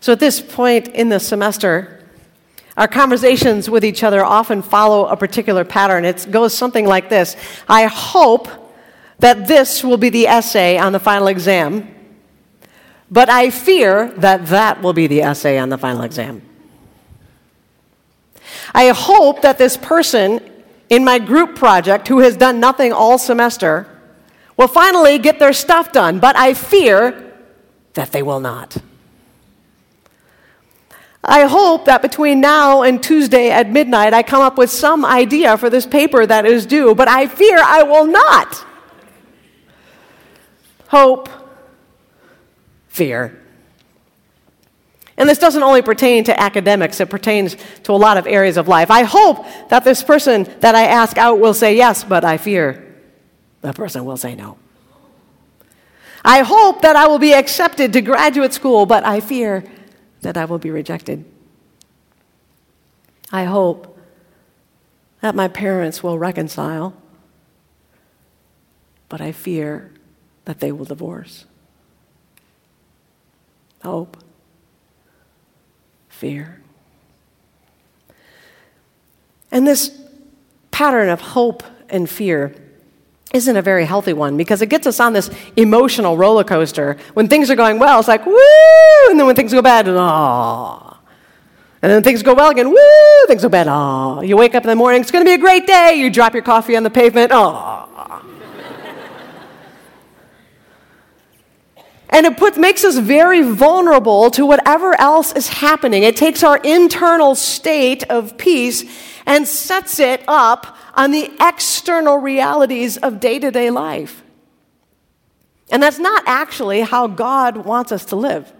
So at this point in the semester, our conversations with each other often follow a particular pattern. It goes something like this I hope that this will be the essay on the final exam, but I fear that that will be the essay on the final exam. I hope that this person in my group project who has done nothing all semester will finally get their stuff done, but I fear that they will not. I hope that between now and Tuesday at midnight, I come up with some idea for this paper that is due, but I fear I will not. Hope, fear. And this doesn't only pertain to academics, it pertains to a lot of areas of life. I hope that this person that I ask out will say yes, but I fear the person will say no. I hope that I will be accepted to graduate school, but I fear that I will be rejected. I hope that my parents will reconcile, but I fear that they will divorce. Hope, fear. And this pattern of hope and fear isn't a very healthy one because it gets us on this emotional roller coaster. When things are going well, it's like, woo! And then when things go bad, ah. And then things go well again, woo! Things go bad, ah. You wake up in the morning, it's going to be a great day. You drop your coffee on the pavement, ah. And it puts, makes us very vulnerable to whatever else is happening. It takes our internal state of peace and sets it up on the external realities of day to day life. And that's not actually how God wants us to live.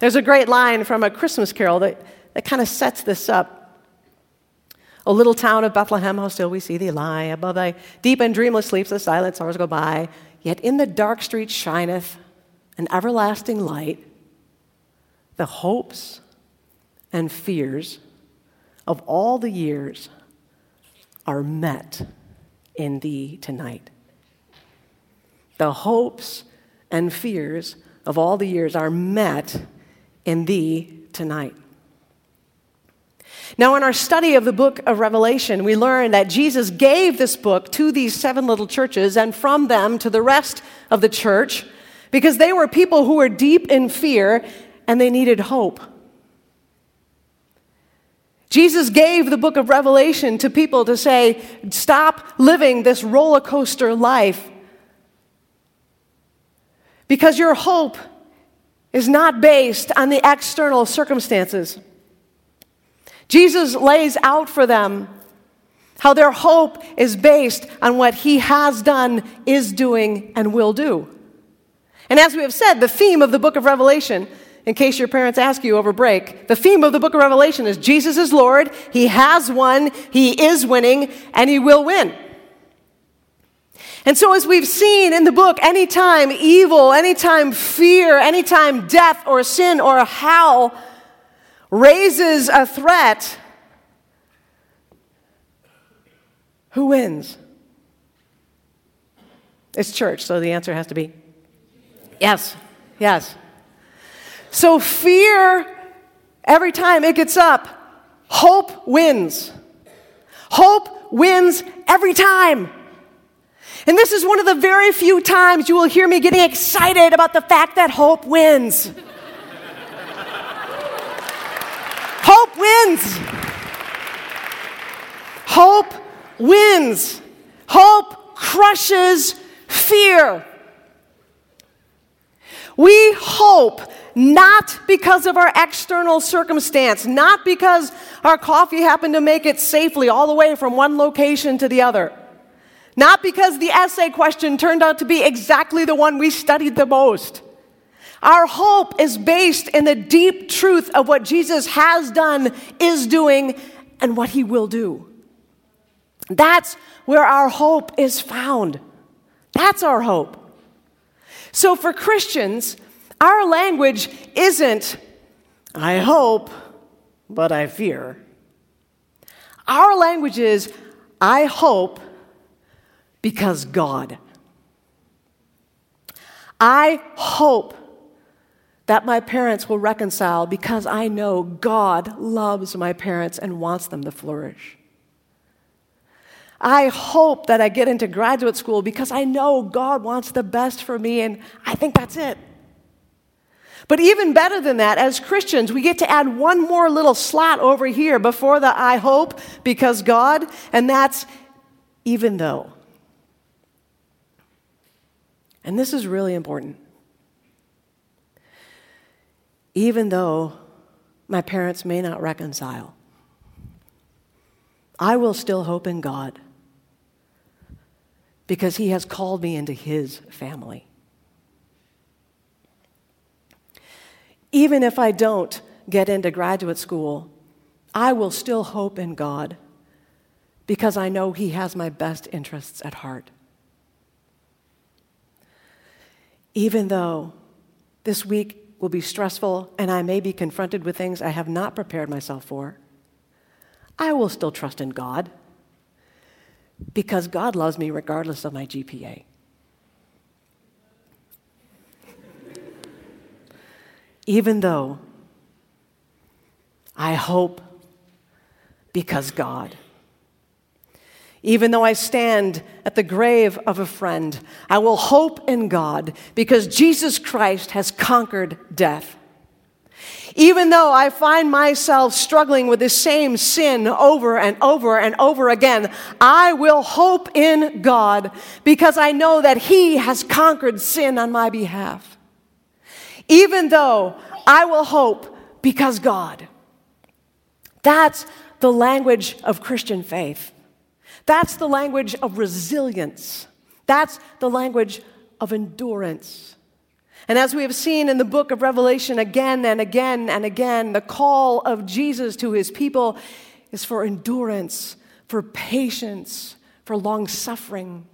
There's a great line from a Christmas carol that, that kind of sets this up. O little town of Bethlehem, how still we see thee lie. Above thy deep and dreamless sleeps, the silent stars go by. Yet in the dark street shineth an everlasting light. The hopes and fears of all the years are met in thee tonight. The hopes and fears of all the years are met in thee tonight. Now, in our study of the book of Revelation, we learn that Jesus gave this book to these seven little churches and from them to the rest of the church because they were people who were deep in fear and they needed hope. Jesus gave the book of Revelation to people to say, stop living this roller coaster life. Because your hope is not based on the external circumstances. Jesus lays out for them how their hope is based on what he has done, is doing, and will do. And as we have said, the theme of the book of Revelation in case your parents ask you over break, the theme of the book of Revelation is Jesus is Lord, He has won, He is winning, and He will win. And so, as we've seen in the book, anytime evil, anytime fear, anytime death or sin or hell raises a threat, who wins? It's church, so the answer has to be yes, yes. So fear, every time it gets up, hope wins. Hope wins every time. And this is one of the very few times you will hear me getting excited about the fact that hope wins. hope wins. Hope wins. Hope crushes fear. We hope not because of our external circumstance, not because our coffee happened to make it safely all the way from one location to the other, not because the essay question turned out to be exactly the one we studied the most. Our hope is based in the deep truth of what Jesus has done, is doing, and what he will do. That's where our hope is found. That's our hope. So for Christians, our language isn't, I hope, but I fear. Our language is, I hope because God. I hope that my parents will reconcile because I know God loves my parents and wants them to flourish. I hope that I get into graduate school because I know God wants the best for me, and I think that's it. But even better than that, as Christians, we get to add one more little slot over here before the I hope because God, and that's even though. And this is really important. Even though my parents may not reconcile, I will still hope in God because He has called me into His family. Even if I don't get into graduate school, I will still hope in God because I know He has my best interests at heart. Even though this week will be stressful and I may be confronted with things I have not prepared myself for, I will still trust in God because God loves me regardless of my GPA. Even though I hope because God. Even though I stand at the grave of a friend, I will hope in God because Jesus Christ has conquered death. Even though I find myself struggling with the same sin over and over and over again, I will hope in God because I know that He has conquered sin on my behalf. Even though I will hope because God. That's the language of Christian faith. That's the language of resilience. That's the language of endurance. And as we have seen in the book of Revelation again and again and again, the call of Jesus to his people is for endurance, for patience, for long suffering,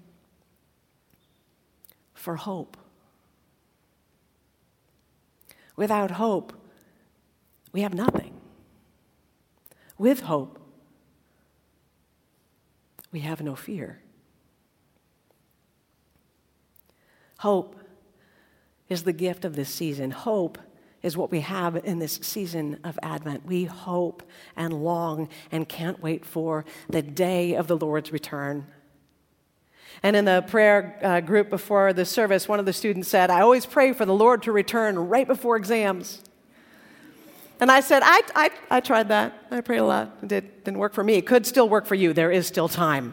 for hope. Without hope, we have nothing. With hope, we have no fear. Hope is the gift of this season. Hope is what we have in this season of Advent. We hope and long and can't wait for the day of the Lord's return. And in the prayer uh, group before the service, one of the students said, I always pray for the Lord to return right before exams. And I said, I, I, I tried that. I prayed a lot. It did, didn't work for me. It could still work for you. There is still time.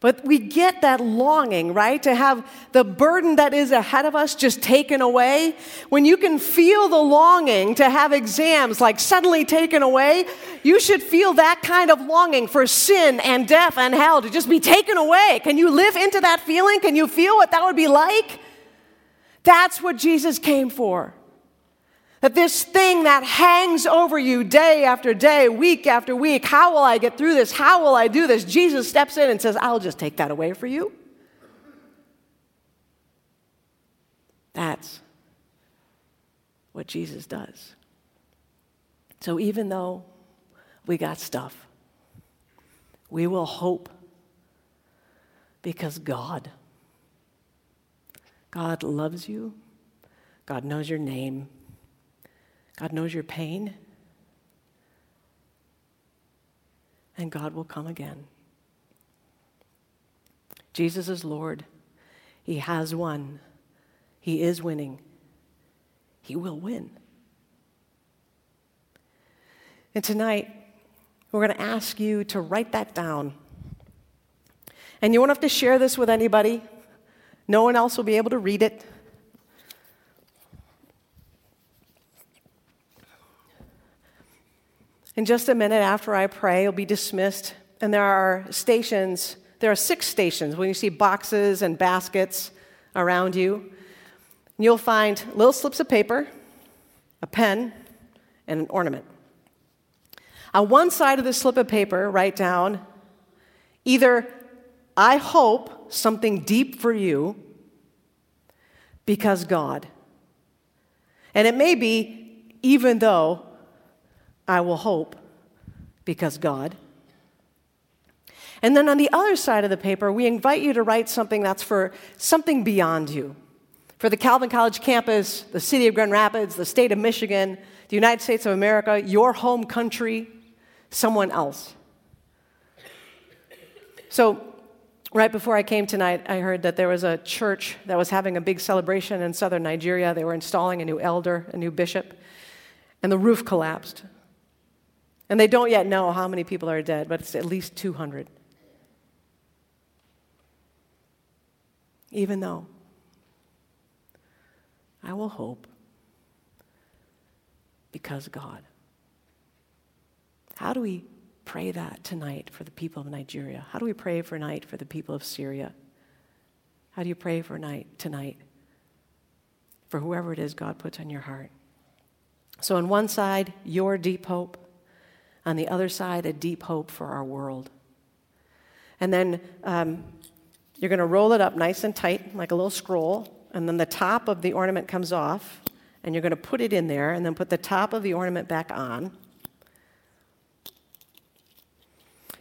But we get that longing, right? To have the burden that is ahead of us just taken away. When you can feel the longing to have exams like suddenly taken away, you should feel that kind of longing for sin and death and hell to just be taken away. Can you live into that feeling? Can you feel what that would be like? That's what Jesus came for. That this thing that hangs over you day after day, week after week, how will I get through this? How will I do this? Jesus steps in and says, I'll just take that away for you. That's what Jesus does. So even though we got stuff, we will hope because God, God loves you. God knows your name. God knows your pain, and God will come again. Jesus is Lord. He has won. He is winning. He will win. And tonight, we're going to ask you to write that down. And you won't have to share this with anybody, no one else will be able to read it. In just a minute after I pray, you'll be dismissed, and there are stations. There are six stations when you see boxes and baskets around you. You'll find little slips of paper, a pen, and an ornament. On one side of the slip of paper, write down either I hope something deep for you because God. And it may be even though I will hope because God. And then on the other side of the paper, we invite you to write something that's for something beyond you, For the Calvin College campus, the city of Grand Rapids, the state of Michigan, the United States of America, your home country, someone else. So, right before I came tonight, I heard that there was a church that was having a big celebration in southern Nigeria. They were installing a new elder, a new bishop, and the roof collapsed. And they don't yet know how many people are dead, but it's at least 200. Even though I will hope because God. How do we pray that tonight for the people of Nigeria? How do we pray for night for the people of Syria? How do you pray for night tonight for whoever it is God puts on your heart? So, on one side, your deep hope. On the other side, a deep hope for our world. And then um, you're going to roll it up nice and tight, like a little scroll, and then the top of the ornament comes off, and you're going to put it in there, and then put the top of the ornament back on.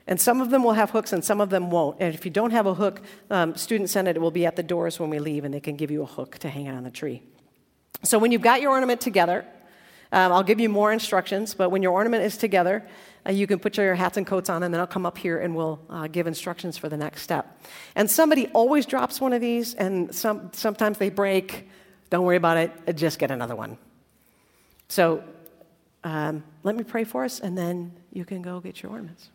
And some of them will have hooks and some of them won't. And if you don't have a hook, um, Student Senate will be at the doors when we leave and they can give you a hook to hang it on the tree. So when you've got your ornament together, um, I'll give you more instructions, but when your ornament is together, uh, you can put your hats and coats on, and then I'll come up here and we'll uh, give instructions for the next step. And somebody always drops one of these, and some, sometimes they break. Don't worry about it, just get another one. So um, let me pray for us, and then you can go get your ornaments.